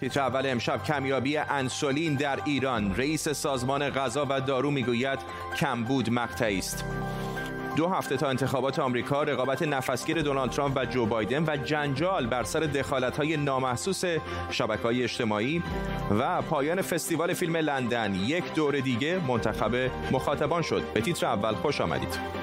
تیتر اول امشب کمیابی انسولین در ایران. رئیس سازمان غذا و دارو می‌گوید کمبود مقطعی است. دو هفته تا انتخابات آمریکا رقابت نفسگیر دونالد ترامپ و جو بایدن و جنجال بر سر دخالت‌های نامحسوس شبکه‌های اجتماعی و پایان فستیوال فیلم لندن. یک دور دیگه منتخب مخاطبان شد. به تیتر اول خوش آمدید.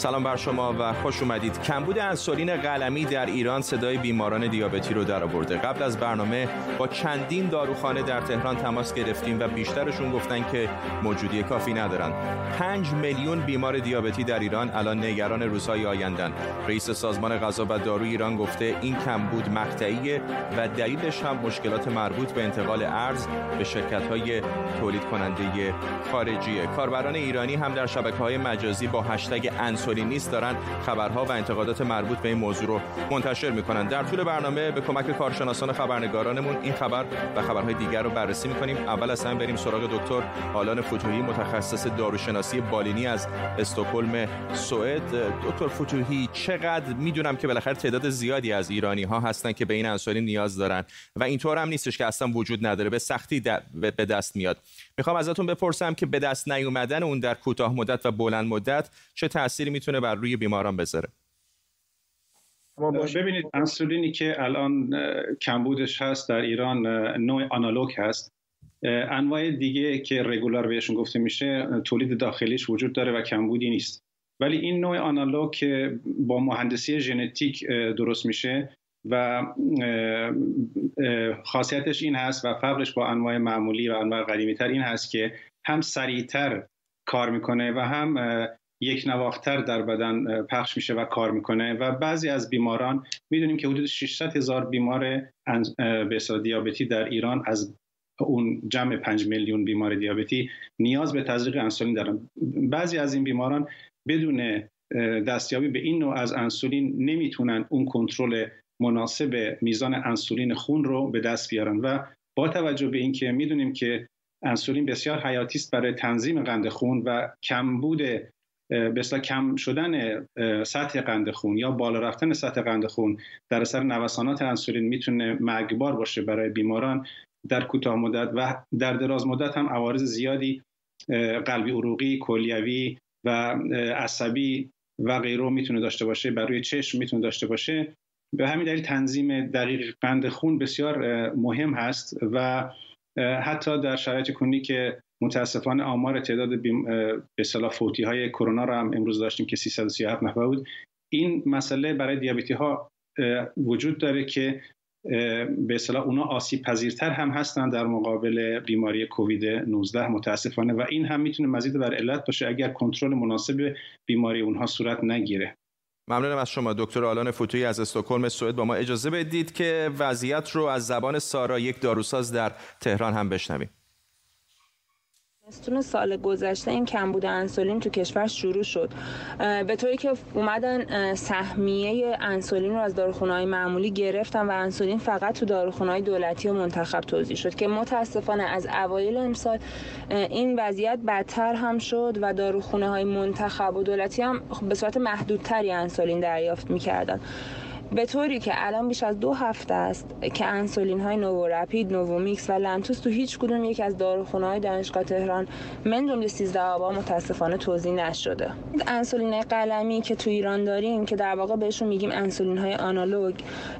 سلام بر شما و خوش اومدید. کمبود انسولین قلمی در ایران صدای بیماران دیابتی رو درآورده. قبل از برنامه با چندین داروخانه در تهران تماس گرفتیم و بیشترشون گفتن که موجودی کافی ندارن. 5 میلیون بیمار دیابتی در ایران الان نگران روزهای آیندن رئیس سازمان غذا و دارو ایران گفته این کمبود مقطعیه و دلیلش هم مشکلات مربوط به انتقال ارز به شرکت های تولید کننده خارجیه. کاربران ایرانی هم در شبکه های مجازی با هشتگ انسولین نیست دارن خبرها و انتقادات مربوط به این موضوع رو منتشر می‌کنن. در طول برنامه به کمک کارشناسان خبرنگارانمون این خبر و خبرهای دیگر رو بررسی می‌کنیم. اول از همه بریم سراغ دکتر آلان فتوحی متخصص داروشناسی بالینی از استکهلم سوئد. دکتر فتوحی چقدر می‌دونم که بالاخره تعداد زیادی از ایرانی ها هستن که به این انسولین نیاز دارن و اینطور هم نیستش که اصلا وجود نداره به سختی به دست میاد. می‌خوام ازتون بپرسم که به دست نیومدن اون در کوتاه مدت و بلند مدت چه تأثیری می‌تونه بر روی بیماران بذاره. ببینید انسولینی که الان کمبودش هست در ایران نوع آنالوگ هست. انواع دیگه که رگولار بهشون گفته میشه تولید داخلیش وجود داره و کمبودی نیست. ولی این نوع آنالوگ که با مهندسی ژنتیک درست میشه و خاصیتش این هست و فرقش با انواع معمولی و انواع قدیمی تر این هست که هم سریعتر کار می‌کنه و هم یک نواختر در بدن پخش میشه و کار می‌کنه و بعضی از بیماران می‌دونیم که حدود 600 هزار بیمار به دیابتی در ایران از اون جمع 5 میلیون بیمار دیابتی نیاز به تزریق انسولین دارن. بعضی از این بیماران بدون دستیابی به این نوع از انسولین نمی‌تونن اون کنترل مناسب میزان انسولین خون رو به دست بیارن و با توجه به اینکه می‌دونیم که انسولین بسیار حیاتی است برای تنظیم قند خون و کمبود بسیار کم شدن سطح قند خون یا بالا رفتن سطح قند خون در اثر نوسانات انسولین می‌تونه مرگبار باشه برای بیماران در کوتاه مدت و در دراز مدت هم عوارض زیادی قلبی عروقی کلیوی و عصبی و غیره می‌تونه داشته باشه برای چشم می‌تونه داشته باشه. به همین دلیل تنظیم دقیق قند خون بسیار مهم هست و حتی در شرایط کنی که متاسفانه آمار تعداد به صلاح فوتی های کرونا رو هم امروز داشتیم که 337 نفر بود. این مسئله برای دیابتی ها وجود داره که به اصطلاح اونا آسیب پذیرتر هم هستن در مقابل بیماری کووید 19 متاسفانه و این هم می‌تونه مزید بر علت باشه اگر کنترل مناسب بیماری اونها صورت نگیره. ممنونم از شما دکتر آلان فتویی از استکهلم. سوئد با ما اجازه بدید که وضعیت رو از زبان سارا یک داروساز در تهران هم بشنویم. تابستون سال گذشته این کمبود انسولین تو کشور شروع شد. به طوری که اومدن سهمیه انسولین رو از های معمولی گرفتن و انسولین فقط تو داروخونه‌های دولتی و منتخب توضیح شد که متاسفانه از اوایل امسال این وضعیت بدتر هم شد و داروخونه های منتخب و دولتی هم به صورت محدودتری انسولین دریافت می‌کردن. به طوری که الان بیش از دو هفته است که انسولین های نوو رپید نوو میکس و لنتوس تو هیچ کدوم یک از داروخونه های دانشگاه تهران من جمله 13 آبا متاسفانه توزیع نشده. انسولین قلمی که تو ایران داریم که در واقع بهشون میگیم انسولین های آنالوگ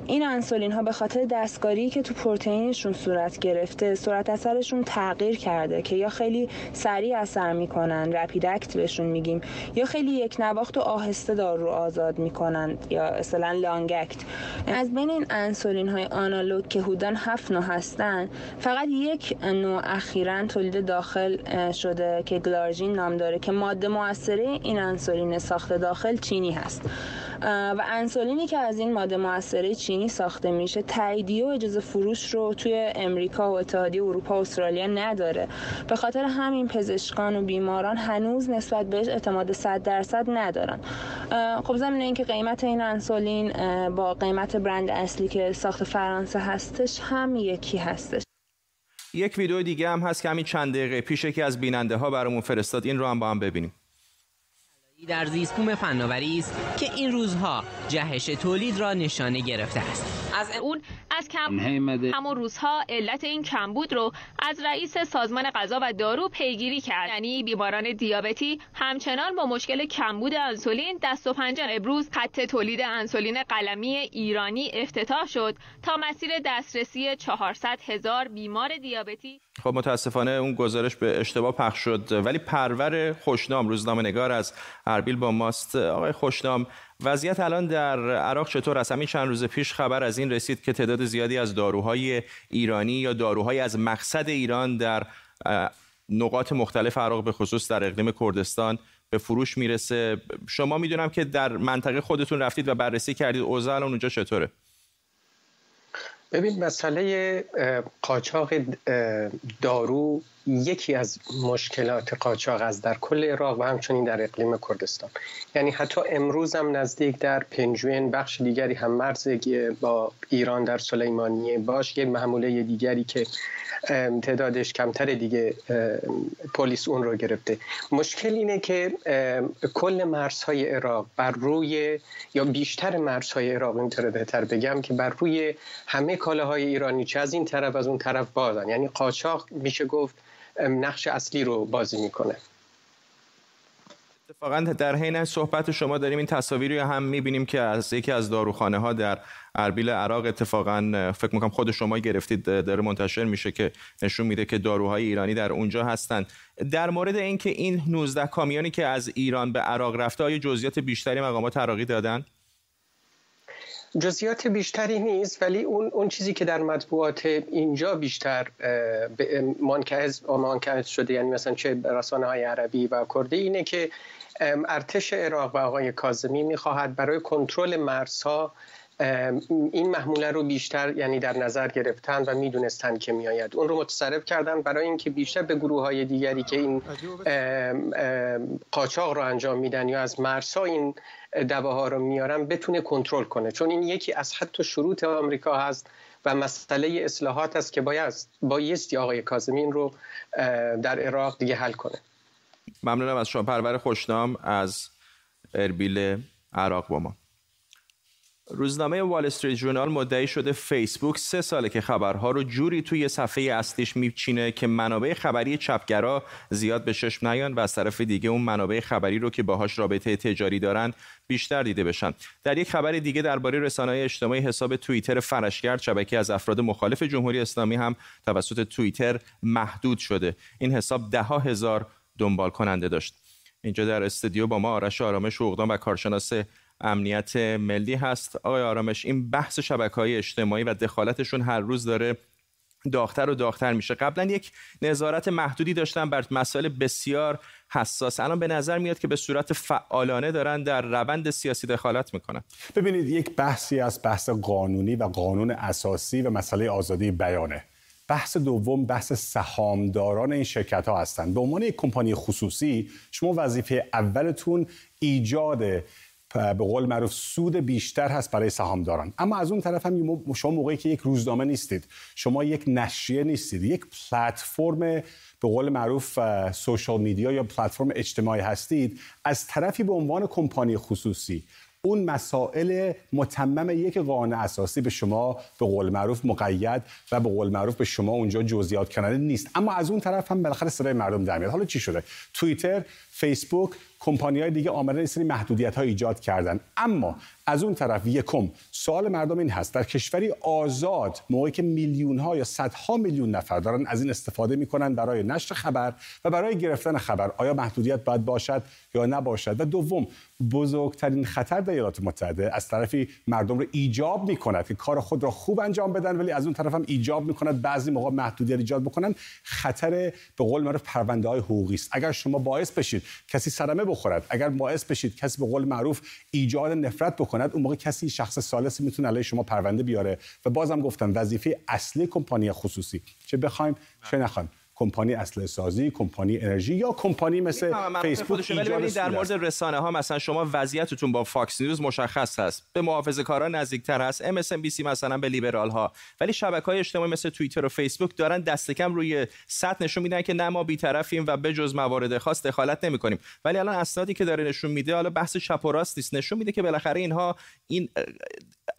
این انسولین ها به خاطر دستکاری که تو پروتئینشون صورت گرفته سرعت اثرشون تغییر کرده که یا خیلی سریع اثر می‌کنن rapid act بهشون میگیم یا خیلی یک نواخت و آهسته دارو آزاد می‌کنن یا اصلا لانگ از بین این انسولین های آنالوگ که حدوداً هفت نوع هستن فقط یک نوع اخیرا تولید داخل شده که گلارژین نام داره که ماده موثره این انسولین ساخت داخل چینی هست. و انسولینی که از این ماده موثره چینی ساخته میشه تاییدیه و اجازه فروش رو توی امریکا و اتحادیه اروپا و استرالیا نداره. به خاطر همین پزشکان و بیماران هنوز نسبت بهش اعتماد 100 درصد ندارن. خب ضمن اینکه قیمت این انسولین با قیمت برند اصلی که ساخت فرانسه هستش هم یکی هستش. یک ویدیو دیگه هم هست که همین چند دقیقه پیشه که از بیننده ها برامون فرستاد. این رو هم با هم ببینیم. در زیستبوم فناوری است که این روزها جهش تولید را نشانه گرفته است. از اون از کم همون روزها علت این کمبود رو از رئیس سازمان غذا و دارو پیگیری کرد. یعنی بیماران دیابتی همچنان با مشکل کمبود انسولین دست و پنجه امروز خط تولید انسولین قلمی ایرانی افتتاح شد تا مسیر دسترسی 400 هزار بیمار دیابتی. خب متاسفانه اون گزارش به اشتباه پخش شد. ولی پرور خوشنام روزنامه نگار از اربیل با ماست. آقای خوشنام وضعیت الان در عراق چطور است؟ همین چند روز پیش خبر از این رسید که تعداد زیادی از داروهای ایرانی یا داروهای از مقصد ایران در نقاط مختلف عراق به خصوص در اقلیم کردستان به فروش می‌رسه. شما می‌دونم که در منطقه خودتون رفتید و بررسی کردید. اوضاع الان اونجا چطوره؟ ببین مسئله قاچاق دارو یکی از مشکلات قاچاق از در کل عراق و همچنین در اقلیم کردستان. یعنی حتی امروز هم نزدیک در پنجوین بخش دیگری هم مرز با ایران در سلیمانیه باش یک محموله دیگری که تعدادش کمتر دیگه پلیس اون رو گرفته. مشکل اینه که کل مرزهای عراق بر روی یا بیشتر مرزهای عراق اینطور بهتر بگم که بر روی همه کالاهای ایرانی چه از این طرف از اون طرف بازن. یعنی قاچاق میشه گفت نقش اصلی رو بازی می‌کنه. اتفاقا در حین صحبت شما داریم این تصاویری هم می‌بینیم که از یکی از داروخانه ها در اربیل عراق اتفاقا فکر می‌کنم خود شما گرفتید داره منتشر میشه که نشون میده که داروهای ایرانی در اونجا هستند در مورد اینکه این 19 کامیونی که از ایران به عراق رفته های جزئیات بیشتری مقامات عراقی دادن؟ جزئیات بیشتری نیست ولی اون اون چیزی که در مطبوعات اینجا بیشتر منکز منکز شده یعنی مثلا چه رسانه های عربی و کردی اینه که ارتش عراق و آقای کاظمی می‌خواهد برای کنترل مرزها این محموله رو بیشتر یعنی در نظر گرفتن و می‌دونستن که میآید. اون رو متصرف کردن برای اینکه بیشتر به گروه های دیگری که این قاچاق رو انجام میدن یا از مرزها این دواها رو میارن بتونه کنترل کنه. چون این یکی از حتی شروط آمریکا هست و مسئله اصلاحات است که باید بایستی آقای کاظمی رو در عراق دیگه حل کنه. ممنونم از شما. پرور خوشنام از اربیل عراق با ما. روزنامه وال استریت ژورنال مدعی شده فیسبوک سه ساله که خبرها رو جوری توی صفحه اصلیش میچینه که منابع خبری چپگرا زیاد به چشم نیان و از طرف دیگه اون منابع خبری رو که باهاش رابطه تجاری دارن بیشتر دیده بشن. در یک خبر دیگه درباره رسانه اجتماعی حساب توییتر فرشگرد شبکه از افراد مخالف جمهوری اسلامی هم توسط توییتر محدود شده. این حساب ده هزار دنبال کننده داشت. اینجا در استودیو با ما آرش آرامش و کارشناس امنیت ملی هست. آقای آرامش این بحث شبکه های اجتماعی و دخالتشون هر روز داره داغتر و داغتر میشه. قبلا یک نظارت محدودی داشتن بر مسائل بسیار حساس. الان به نظر میاد که به صورت فعالانه دارن در روند سیاسی دخالت می‌کنن. ببینید یک بحثی از بحث قانونی و قانون اساسی و مسئله آزادی بیانه. بحث دوم بحث سهامداران این شرکت ها هستند به عنوان یک کمپانی خصوصی شما وظیفه اولتون ایجاد به قول معروف سود بیشتر هست برای سهامداران. اما از اون طرف هم شما موقعی که یک روزنامه نیستید شما یک نشریه نیستید یک پلتفرم به قول معروف سوشال میدیا یا پلتفرم اجتماعی هستید از طرفی به عنوان کمپانی خصوصی اون مسائل متمم یک قانون اساسی به شما به قول معروف مقید و به قول معروف به شما اونجا جزئیات کننده نیست. اما از اون طرف هم بالاخره صدای مردم در میاد. حالا چی شده؟ توییتر فیسبوک کمپانی های دیگه آمدن سری محدودیت ها ایجاد کردن. اما از اون طرف یکم سوال مردم این هست در کشوری آزاد موقعی که میلیون ها یا صدها میلیون نفر دارن از این استفاده می‌کنن برای نشر خبر و برای گرفتن خبر آیا محدودیت باید باشد یا نباشد؟ و دوم بزرگترین خطر در ایالات متحده از طرفی مردم رو ایجاب می‌کند که کار خود را خوب انجام بدن ولی از اون طرف هم ایجاب می‌کند بعضی موقع محدودیت ایجاد بکنن خطر به قول معروف پرونده های حقوقی است. اگر شما باعث بشید کسی صدمه بخورد. اگر باعث بشید کسی به قول معروف ایجاد نفرت بکند اون موقع کسی شخص سالس می‌تونه علیه شما پرونده بیاره. و بازم گفتم وظیفه اصلی کمپانی خصوصی. چه بخوایم چه نخوایم. کمپانی اسلحه سازی کمپانی انرژی یا کمپانی مثل فیسبوک ولی در مورد رسانه ها مثلا شما وضعیتتون با فاکس نیوز مشخص هست. به محافظه کارا نزدیکتر هست. ام اس ان بی سی مثلا به لیبرال ها ولی شبکه های اجتماعی مثل توییتر و فیسبوک دارن دست کم روی سطح نشون میدن که نه ما بی‌طرفیم و به جز موارد خاص دخالت نمی کنیم ولی الان اسنادی که داره نشون میده حالا بحث چپ و راست نیست. نشون میده که بالاخره اینها این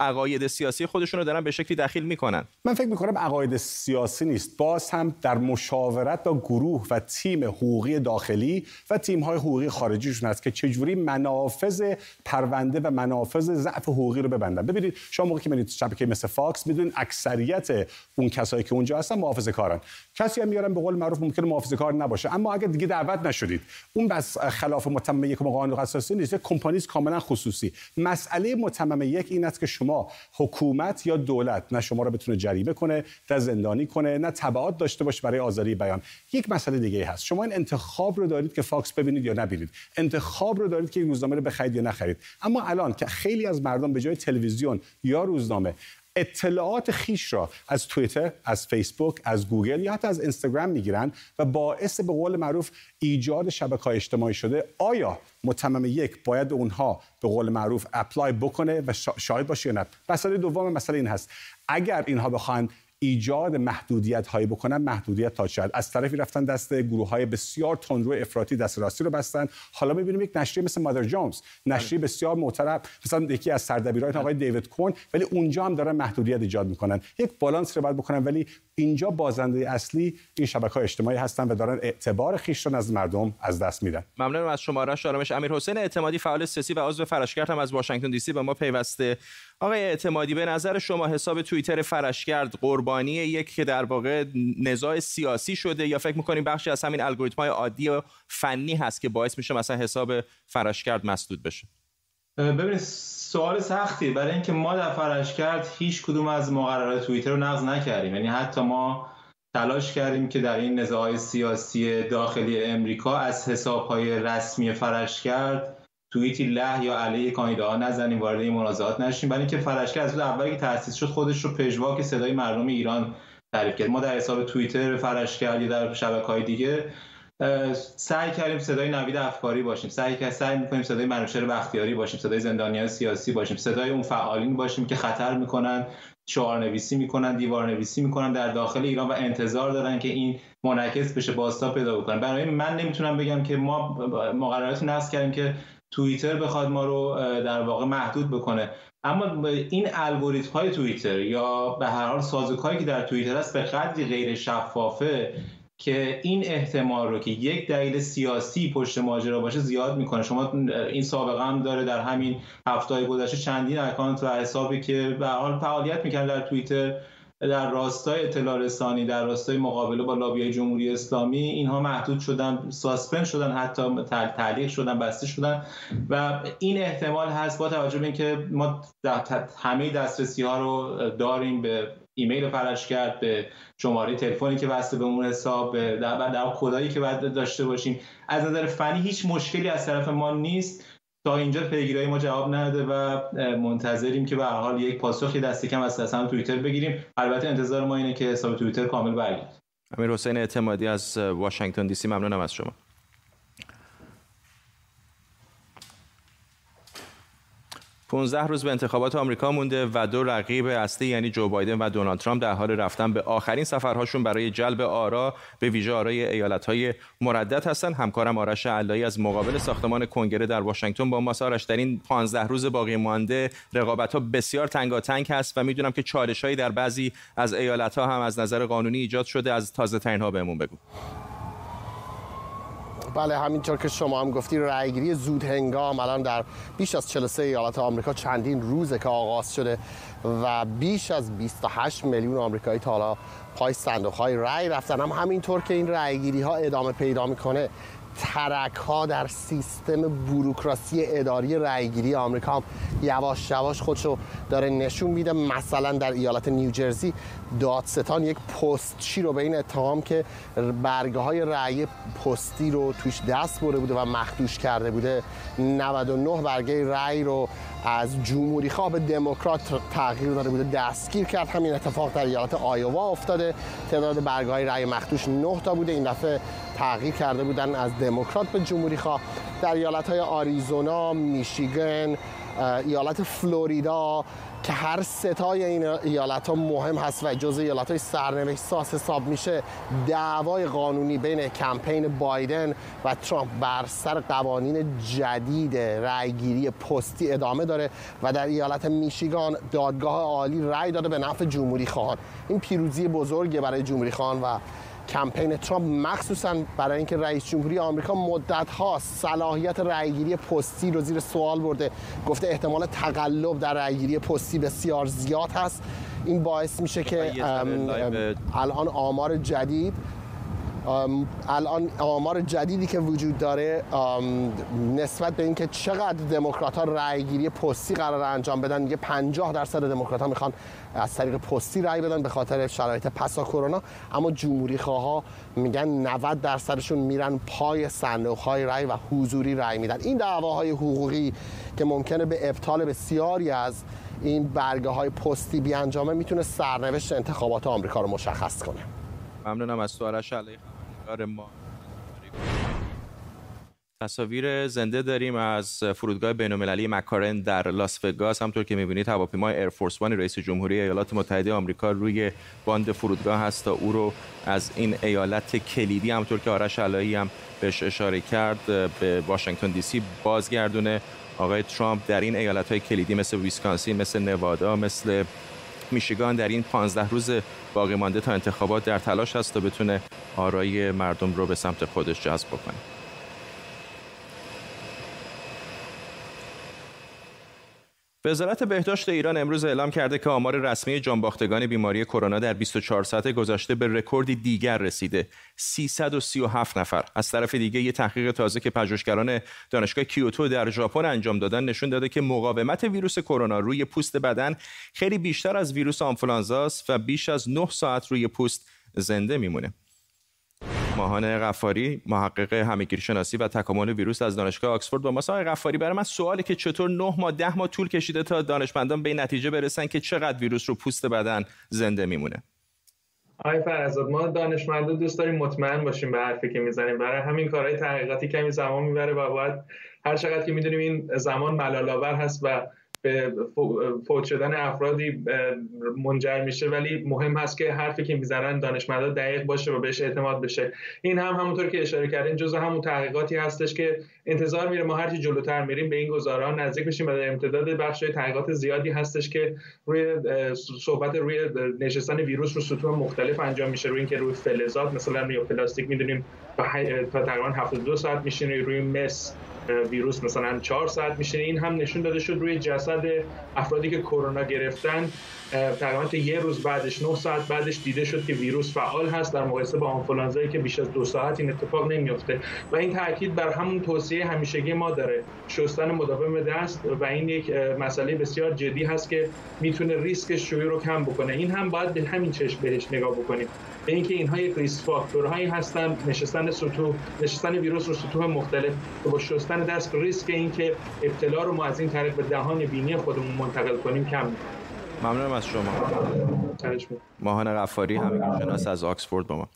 عقاید سیاسی خودشون رو دارن به شکلی دخیل می‌کنن. من فکر می‌کنم عقاید سیاسی نیست. باز هم در مشاورت با گروه و تیم حقوقی داخلی و تیم های حقوقی خارجیشون هست که چجوری منافذ پرونده و منافذ ضعف حقوقی رو ببندن. ببینید شما موقعی که میرید شبکه مثل فاکس می‌دونید اکثریت اون کسایی که اونجا هستن محافظه کارن. کسی هم میارن به قول معروف ممکنه محافظه کار نباشه. اما اگر دیگه دعوت نشدید اون بس خلاف متمم یک قانون اساسی نیست. کمپانی کاملا خصوصی. مسئله متمم یک این است که شما حکومت یا دولت نه شما رو بتونه جریمه کنه نه زندانی کنه نه تبعات داشته باشه برای آزادی بیان. یک مسئله دیگه هست. شما این انتخاب رو دارید که فاکس ببینید یا نبینید. انتخاب رو دارید که این روزنامه رو بخرید یا نخرید. اما الان که خیلی از مردم به جای تلویزیون یا روزنامه اطلاعات خویش را از توییتر، از فیسبوک، از گوگل یا حتی از اینستاگرام می‌گیرن و باعث به قول معروف ایجاد شبکه اجتماعی شده. آیا متمم یک باید اونها به قول معروف اپلای بکنه و شاهد باشه یا نه؟ مسئله دوم مسئله این هست. اگر اینها بخوان ایجاد محدودیت هایی بکنن محدودیت تا شاید از طرفی رفتن دست گروه های بسیار تندرو افراطی دست راستی رو بستن. حالا می‌بینیم یک نشریه مثل مادر جونز نشریه بله. بسیار محترم مثلا یکی از سردبیران آقای دیوید کون ولی اونجا هم دارن محدودیت ایجاد می‌کنن. یک بالانس رو باید بکنن ولی اینجا بازنده اصلی این شبکه های اجتماعی هستن و دارن اعتبار خیش رو از مردم از دست میدن. ممنونم از شمارش آرامش امیر حسین اعتمادی فعال سیاسی و عضو فرشگرد هم از واشنگتن دی سی به ما پیوسته. آقای اعتمادی به نظر شما حساب توییتر فرشگرد قربانی یک که در واقع نزاع سیاسی شده یا فکر می‌کنیم بخشی از همین الگوریتم های عادی و فنی هست که باعث میشه مثلا حساب فرشگرد مسدود بشه؟ ببینید سوال سختی. برای اینکه ما در فرشگرد هیچ کدوم از مقررات توییتر رو نقض نکردیم. یعنی حتی ما تلاش کردیم که در این نزاع سیاسی داخلی امریکا از حساب های رسمی فرشگرد توییتی له یا علیه کاندیداها نزنیم وارد این منازعات نشیم. برای اینکه فرشکر از اولی که تاسیس شد خودش رو پژواک صدای مردم ایران تعریف کرد. ما در حساب توییتر فرشکر یا در شبکه های دیگه سعی کردیم صدای نوید افکاری باشیم. سعی کردیم سعی می‌کنیم صدای منوشر بختیاری باشیم صدای زندانیان سیاسی باشیم صدای اون فعالین باشیم که خطر می‌کنن شعار نویسی می‌کنن دیوار نویسی می‌کنن در داخل ایران و انتظار دارن که این منعکس بشه باستا پیدا بکنن. برای من نمی‌تونم بگم که ما مقررات نصب کردیم که توییتر بخواد ما رو در واقع محدود بکنه. اما این الگوریتم های توییتر یا به هر حال سازوکاری که در توییتر هست به قدری غیر شفافه که این احتمال رو که یک دلیل سیاسی پشت ماجرا باشه زیاد می‌کنه. شما این سابقه هم داره در همین هفته گذشته چندین اکانت و حسابی که به حال فعالیت می‌کنن در توییتر در راستای اطلاع رسانی در راستای مقابله با لابی جمهوری اسلامی اینها محدود شدن suspend شدن حتی تعلیق شدن بسته شدن. و این احتمال هست با توجه به اینکه ما همه دسترسی ها رو داریم به ایمیل فرشگرد به شماره تلفنی که وصل به اون حساب به در کدایی که باید داشته باشیم. از نظر فنی هیچ مشکلی از طرف ما نیست. تا اینجا پیگیری ما جواب نداده و منتظریم که به هر حال یک پاسخی دستی کم از هم توییتر بگیریم. البته انتظار ما اینه که حساب توییتر کامل برگرد امیر حسین اعتمادی از واشنگتن دی سی ممنونم از شما. 15 روز به انتخابات آمریکا مونده و دو رقیب اصلی یعنی جو بایدن و دونالد ترامپ در حال رفتن به آخرین سفرهاشون برای جلب آرا به ویژه آرای ایالت‌های مردد هستن. همکارم آرش علایی از مقابل ساختمان کنگره در واشنگتن با ما سارش در این 15 روز باقی مانده رقابت‌ها بسیار تنگاتنگ هست و می‌دونم که چالش‌هایی در بعضی از ایالت‌ها هم از نظر قانونی ایجاد شده. از تازه ترین ها بهمون بگو. بله همینطور که شما هم گفتی رأیگیری زود هنگام. الان در بیش از 43 ایالت آمریکا چندین روزه که آغاز شده و بیش از 28 میلیون آمریکایی تا حالا پای صندوق های رأی رفتن. هم همینطور که این رأیگیری ها ادامه پیدا می‌کنه ترک ها در سیستم بروکراسی اداری رأیگیری آمریکا هم یواش یواش خودشو داره نشون میده. مثلا در ایالت نیوجرسی دادستان یک پستچی رو به این اتهام که برگه های رأی پستی رو توش دست برده بوده و مخدوش کرده بوده. 99 برگه رأی رو از جمهوری خواه به دموکرات تغییر داده بوده. دستگیر کرد. همین اتفاق در ایالت آیووا افتاده. تعداد برگه های رأی مخدوش 9 تا بوده. این دفعه تغییر کرده بودن از دموکرات به جمهوری خواه در ایالت های آریزونا، میشیگن، ایالت فلوریدا که هر ستای این ایالت ها مهم هست و جز ایالت های سرنوشت ساس حساب میشه دعوای قانونی بین کمپین بایدن و ترامپ بر سر قوانین جدید رأیگیری پستی ادامه داره و در ایالت میشیگان دادگاه عالی رأی داده به نفع جمهوری خواهان این پیروزی بزرگی برای جمهوری خواهان و کمپین ترامپ مخصوصا برای اینکه رئیس جمهوری آمریکا مدت ها صلاحیت رأیگیری پستی رو زیر سوال برده. گفته احتمال تقلب در رأیگیری پستی بسیار زیاد هست. این باعث میشه که الان آمار جدید الان آمار جدیدی که وجود داره نسبت به اینکه چقدر دموکرات ها گیری پستی قرار انجام بدن میگه 50 درصد دموکرات ها می‌خوان از طریق پستی رأی بدن به خاطر شرایط پسا کرونا. اما جمهوری خواه میگن 90 درصدشون میرن پای صندوق های رأی و حضوری رأی میدن. این دعواهای حقوقی که ممکنه به ابطال بسیاری از این برگه های پستی بیانجامه می‌تونه سرنوشت انتخابات آمریکا رو مشخص کنه. ممنونم از تو آرش ما. تصاویر زنده داریم از فرودگاه بین‌المللی مکارن در لاس وگاس. همطور که می‌بینید هواپیمای Air Force One رئیس جمهوری ایالات متحده آمریکا روی باند فرودگاه هست تا او رو از این ایالت کلیدی همطور که آرش علایی هم بهش اشاره کرد به واشنگتن دی سی بازگردونه. آقای ترامپ در این ایالت های کلیدی مثل ویسکانسین مثل نوادا مثل میشیگان در این 15 روز باقی مانده تا انتخابات در تلاش هست تا بتونه آرای مردم رو به سمت خودش جذب بکنه. وزارت بهداشت ایران امروز اعلام کرده که آمار رسمی جانباختگان بیماری کرونا در 24 ساعت گذشته به رکوردی دیگر رسیده. 337 نفر. از طرف دیگه یه تحقیق تازه که پژوهشگران دانشگاه کیوتو در ژاپن انجام دادن نشون داده که مقاومت ویروس کرونا روی پوست بدن خیلی بیشتر از ویروس آنفولانزاست و بیش از 9 ساعت روی پوست زنده میمونه. ماهان غفاری محقق همگیری شناسی و تکامل ویروس از دانشگاه آکسفورد با ما. آقای غفاری برای من سوالی که چطور 9 ماه 10 ماه طول کشیده تا دانشمندان به نتیجه برسن که چقدر ویروس رو پوست بدن زنده میمونه؟ آقای فرزاد ما دانشمندان دوست داریم مطمئن باشیم به حرفی که می‌زنیم. برای همین کارهای تحقیقاتی کمی زمان می‌بره و باید هر چقدر که می‌دونیم این زمان ملالآور هست و به فوت شدن افرادی منجر میشه ولی مهم هست که حرفی که می‌زنن دانشمندا دقیق باشه و بهش اعتماد بشه. این هم همونطور که اشاره کردین جزء همون تحقیقاتی هستش که انتظار میره ما هرچی جلوتر میریم به این گزاران نزدیک بشیم و در امتداد بخش تحقیقات زیادی هستش که روی صحبت روی نشستن ویروس رو سطوح مختلف انجام میشه. روی اینکه روی فلزات مثلا روی پلاستیک می‌دونیم تا تقریبا 72 ساعت میشینه. روی مس ویروس مثلا 4 ساعت میشه این هم نشون داده شد روی جسد افرادی که کرونا گرفتن. تقریبا یه روز بعدش 9 ساعت بعدش دیده شد که ویروس فعال هست در مقایسه با آنفولانزایی که بیش از دو ساعت این اتفاق نمیفته و این تاکید بر همون توصیه همیشگی ما داره. شستن مداوم دست و این یک مسئله بسیار جدی هست که می‌تونه ریسک شوی رو کم بکنه. این هم باید به همین چشم بهش نگاه بکنیم. به اینکه اینها یک ریسک فاکتورهایی هستن نشستن سطوح نشستن ویروس رو سطوح مختلف که با شستن دست ریسک اینکه ابتلا رو ما از این طریق به دهان بینی خودمون منتقل کنیم کم ممنونم از شما. ماهان غفاری شناس از آکسفورد با ما.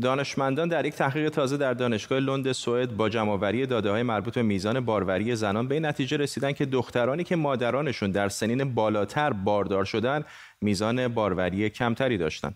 دانشمندان در یک تحقیق تازه در دانشگاه لند سوئد با جمعآوری داده های مربوط به میزان باروری زنان به نتیجه رسیدن که دخترانی که مادرانشون در سنین بالاتر باردار شدن میزان باروری کمتری داشتند.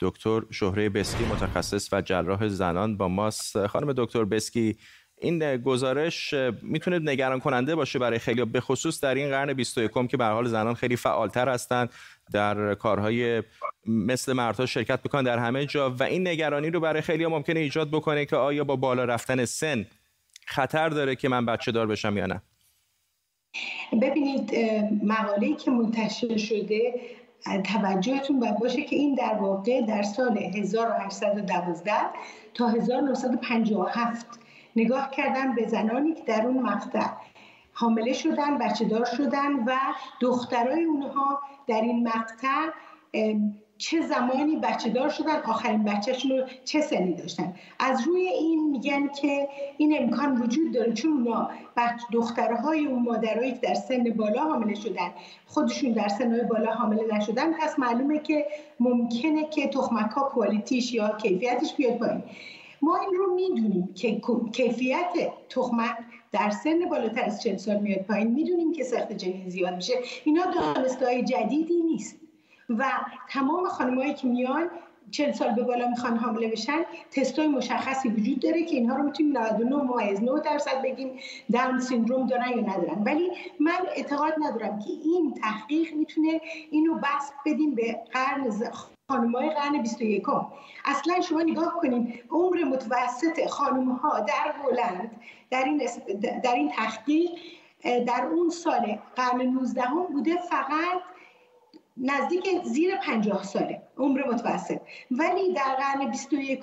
دکتر شهره بسکی متخصص و جراح زنان با ماست خانم دکتر بسکی این گزارش می‌تونه نگران کننده باشه برای خیلی به خصوص در این قرن 21 که به حال زنان خیلی فعالتر هستند در کارهای مثل مردها شرکت بکنن در همه جا و این نگرانی رو برای خیلی ممکنه ایجاد بکنه که آیا با بالا رفتن سن خطر داره که من بچه دار بشم یا نه؟ ببینید مقاله‌ای که منتشر شده توجهتون باید باشه که این در واقع در سال 1812 تا 1957 نگاه کردن به زنانی که در اون مقطع حامله شدن بچه دار شدن و دخترای اونها در این مقطع چه زمانی بچه دار شدن آخرین بچهشون رو چه سنی داشتن. از روی این میگن که این امکان وجود داره چون اونا دخترهای اون مادرهایی که در سن بالا حامله شدن خودشون در سن بالا حامله نشدن پس معلومه که ممکنه که تخمک ها کوالیتیش یا کیفیتش بیاد پایین. ما این رو می‌دونیم. که کیفیت تخمک در سن بالاتر از 40 سال میاد پایین. می‌دونیم که سخت جنین زیاد میشه. اینا دانستهای جدیدی نیست. و تمام خانمایی که میان چل سال به بالا می‌خوان حامله بشن تستای مشخصی وجود داره که اینها رو می‌تونیم 99 ممیز 9 درصد بگیم داون سیندروم دارن یا ندارن. ولی من اعتقاد ندارم که این تحقیق می‌تونه اینو بس بدیم به قرن خانمهای قرن 21 اصلا شما نگاه کنید عمر متوسط خانم ها در هلند در این, در این تحقیق در اون سال قرن 19 بوده فقط نزدیک زیر پنجاه ساله عمر متوسط. ولی در قرن 21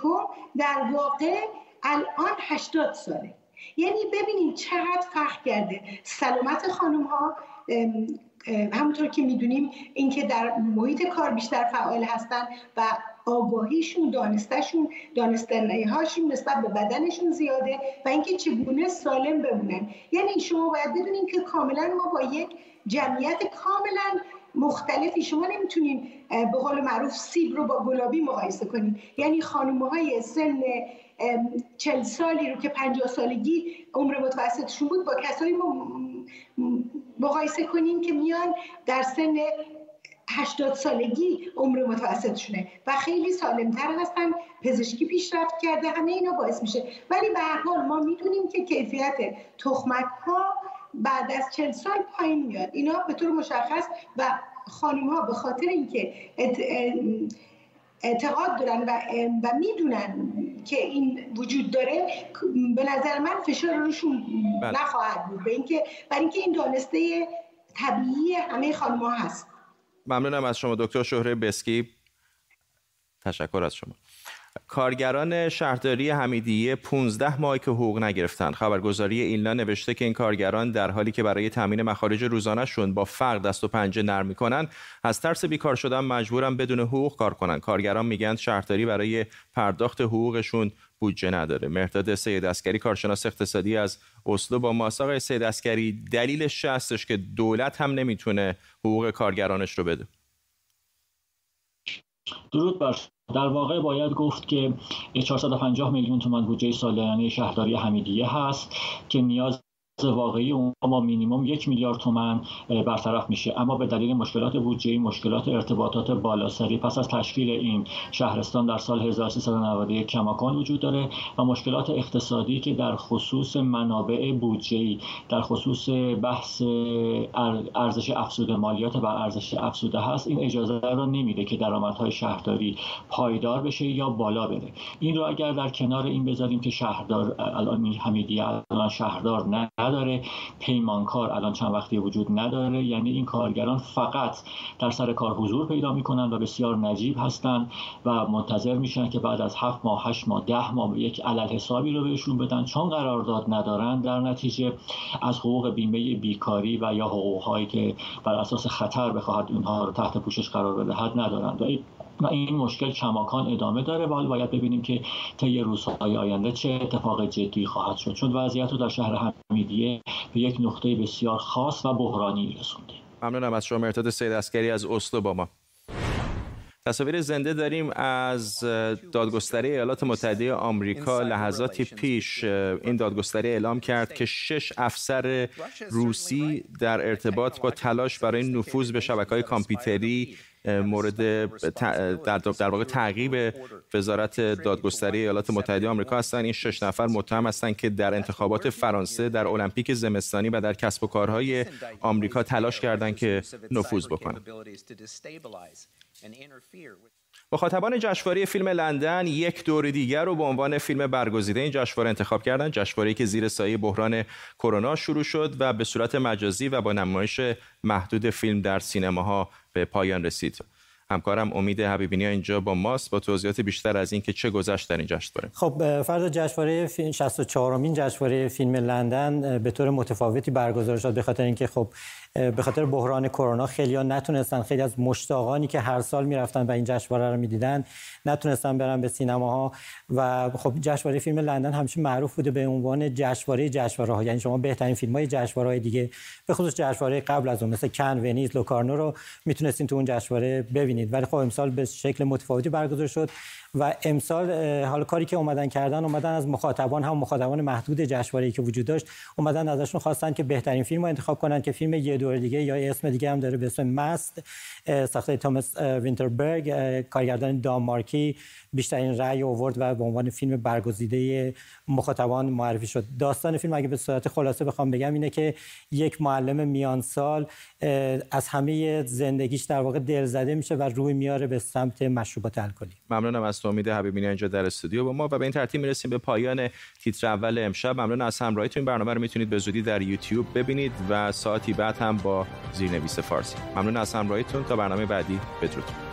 در واقع الان 80 ساله. یعنی ببینید چقدر فرق کرده. سلامت خانم ها همونطور که می‌دونیم اینکه در محیط کار بیشتر فعال هستن و آگاهیشون دانستشون دانستنه هاشون نسبت به بدنشون زیاده و اینکه چگونه سالم بمونن. یعنی شما باید بدونیم که کاملا ما با یک جمعیت کاملا مختلفی شما نمی‌تونین به قول معروف سیب رو با گلابی مقایسه کنین. یعنی خانم های سن چل سالی رو که پنجاه سالگی عمر متوسطشون بود با کسایی مقایسه کنین که میان در سن 80 سالگی عمر متوسطشونه و خیلی سالمتر هستن پزشکی پیشرفت کرده همه اینا باعث میشه. ولی به هر حال ما می‌دونیم که کیفیت تخمک ها بعد از چند سال پایین میاد. اینا به طور مشخص و خانم ها به خاطر اینکه اعتقاد دارن و, و می‌دونن که این وجود داره به نظر من فشار روشون بله. نخواهد بود. به اینکه برای اینکه این دانسته طبیعی همه خانم ها هست. ممنونم از شما دکتر شهره بسکی تشکر از شما. کارگران شهرداری حمیدیه 15 ماه که حقوق نگرفتن خبرگزاری ایلنا نوشته که این کارگران در حالی که برای تامین مخارج روزانهشون با فقر دست و پنجه نرم می‌کنن از ترس بیکار شدن مجبورن بدون حقوق کار کنن. کارگران میگن شهرداری برای پرداخت حقوقشون بودجه نداره. مرداد سید اسکری کارشناس اقتصادی از اسلو با ماست آقای سید اسکری دلیلش هستش که دولت هم نمی‌تونه حقوق کارگرانش رو بده. درود بر در واقع باید گفت که 450 میلیون تومان بودجه سالانه شهرداری حمیدیه هست که نیاز واقعی اون با مینیمم یک میلیارد تومن برطرف میشه. اما به دلیل مشکلات بودجه مشکلات ارتباطات بالاسری پس از تشکیل این شهرستان در سال 1391 کماکان وجود داره و مشکلات اقتصادی که در خصوص منابع بودجه در خصوص بحث ارزش افزوده مالیات بر ارزش افزوده هست این اجازه را نمیده که درآمدهای شهرداری پایدار بشه یا بالا بره. این رو اگر در کنار این بذاریم که شهردار الان حمیدی الان شهردار نه نداره پیمانکار الان چند وقتی وجود نداره. یعنی این کارگران فقط در سر کار حضور پیدا می‌کنن و بسیار نجیب هستند و منتظر میشن که بعد از هفت ماه هشت ماه ده ماه یک علل حسابی رو بهشون بدن. چون قرارداد ندارن در نتیجه از حقوق بیمه بیکاری و یا حقوقهایی که بر اساس خطر بخواهد اونها رو تحت پوشش قرار بدهد ندارند و و این مشکل کماکان ادامه داره و باید ببینیم که طی روزهای آینده چه اتفاق جدی خواهد شد. چون وضعیت رو در شهر حمیدیه به یک نقطه بسیار خاص و بحرانی رسونده. ممنونم از شما مرتاد سید اسکری از اسلو با ما. تصاویر زنده داریم از دادگستری ایالات متحده آمریکا لحظاتی پیش این دادگستری اعلام کرد که شش افسر روسی در ارتباط با تلاش برای نفوذ به شبکه های کامپیوتری مورد در, در واقع تعقیب وزارت دادگستری ایالات متحده آمریکا هستند. این شش نفر متهم هستند که در انتخابات فرانسه در المپیک زمستانی و در کسب و کارهای آمریکا تلاش کردند که نفوذ بکنند. مخاطبان جشنواره فیلم لندن یک دور دیگر رو به عنوان فیلم برگزیده این جشنواره انتخاب کردند جشنواره‌ای که زیر سایه بحران کرونا شروع شد و به صورت مجازی و با نمایش محدود فیلم در سینماها به پایان رسید. همکارم امید حبیبینی اینجا با ماست با توضیحات بیشتر از اینکه چه گذشت در این جشنواره. خب فرض جشنواره 64 امین جشنواره فیلم لندن به طور متفاوتی برگزار شد به خاطر اینکه خب به خاطر بحران کرونا خیلی ها نتونستن خیلی از مشتاقانی که هر سال می‌رفتن و این جشنواره رو می‌دیدن نتونستن برن به سینماها و خب جشنواره فیلم لندن همیشه معروف بوده به عنوان جشنواره جشنواره ها یعنی شما بهترین فیلم های جشنواره های دیگه به خصوص جشنواره قبل از اون مثل کن ونیز لوکارنو رو می‌تونستین تو اون جشنواره ببینید ولی خب امسال به شکل متفاوتی برگزار شد. و امسال حالا کاری که اومدن کردن اومدن از مخاطبان هم مخاطبان محدود جشنواره‌ای که وجود داشت اومدن ازشون خواستن که بهترین فیلم رو انتخاب کنن که فیلم یه دور دیگه یا اسم دیگه هم داره به اسم مست ساخته توماس وینتربرگ. کارگردان دانمارکی بیشترین رأی آورد و به عنوان فیلم برگزیده مخاطبان معرفی شد. داستان فیلم اگه به صورت خلاصه بخوام بگم اینه که یک معلم میان سال از همه زندگیش در واقع دلزده میشه و روی میاره به سمت مشروبات الکلی. ممنونم از تو امید حبیبی اینجا در استودیو با ما و به این ترتیب می‌رسیم به پایان تیتر اول امشب. ممنون از همراهیتون. این برنامه رو می‌تونید به زودی در یوتیوب ببینید و ساعتی بعد هم با زیرنویس فارسی. ممنون از همراهیتون. تا برنامه بعدی بدرود.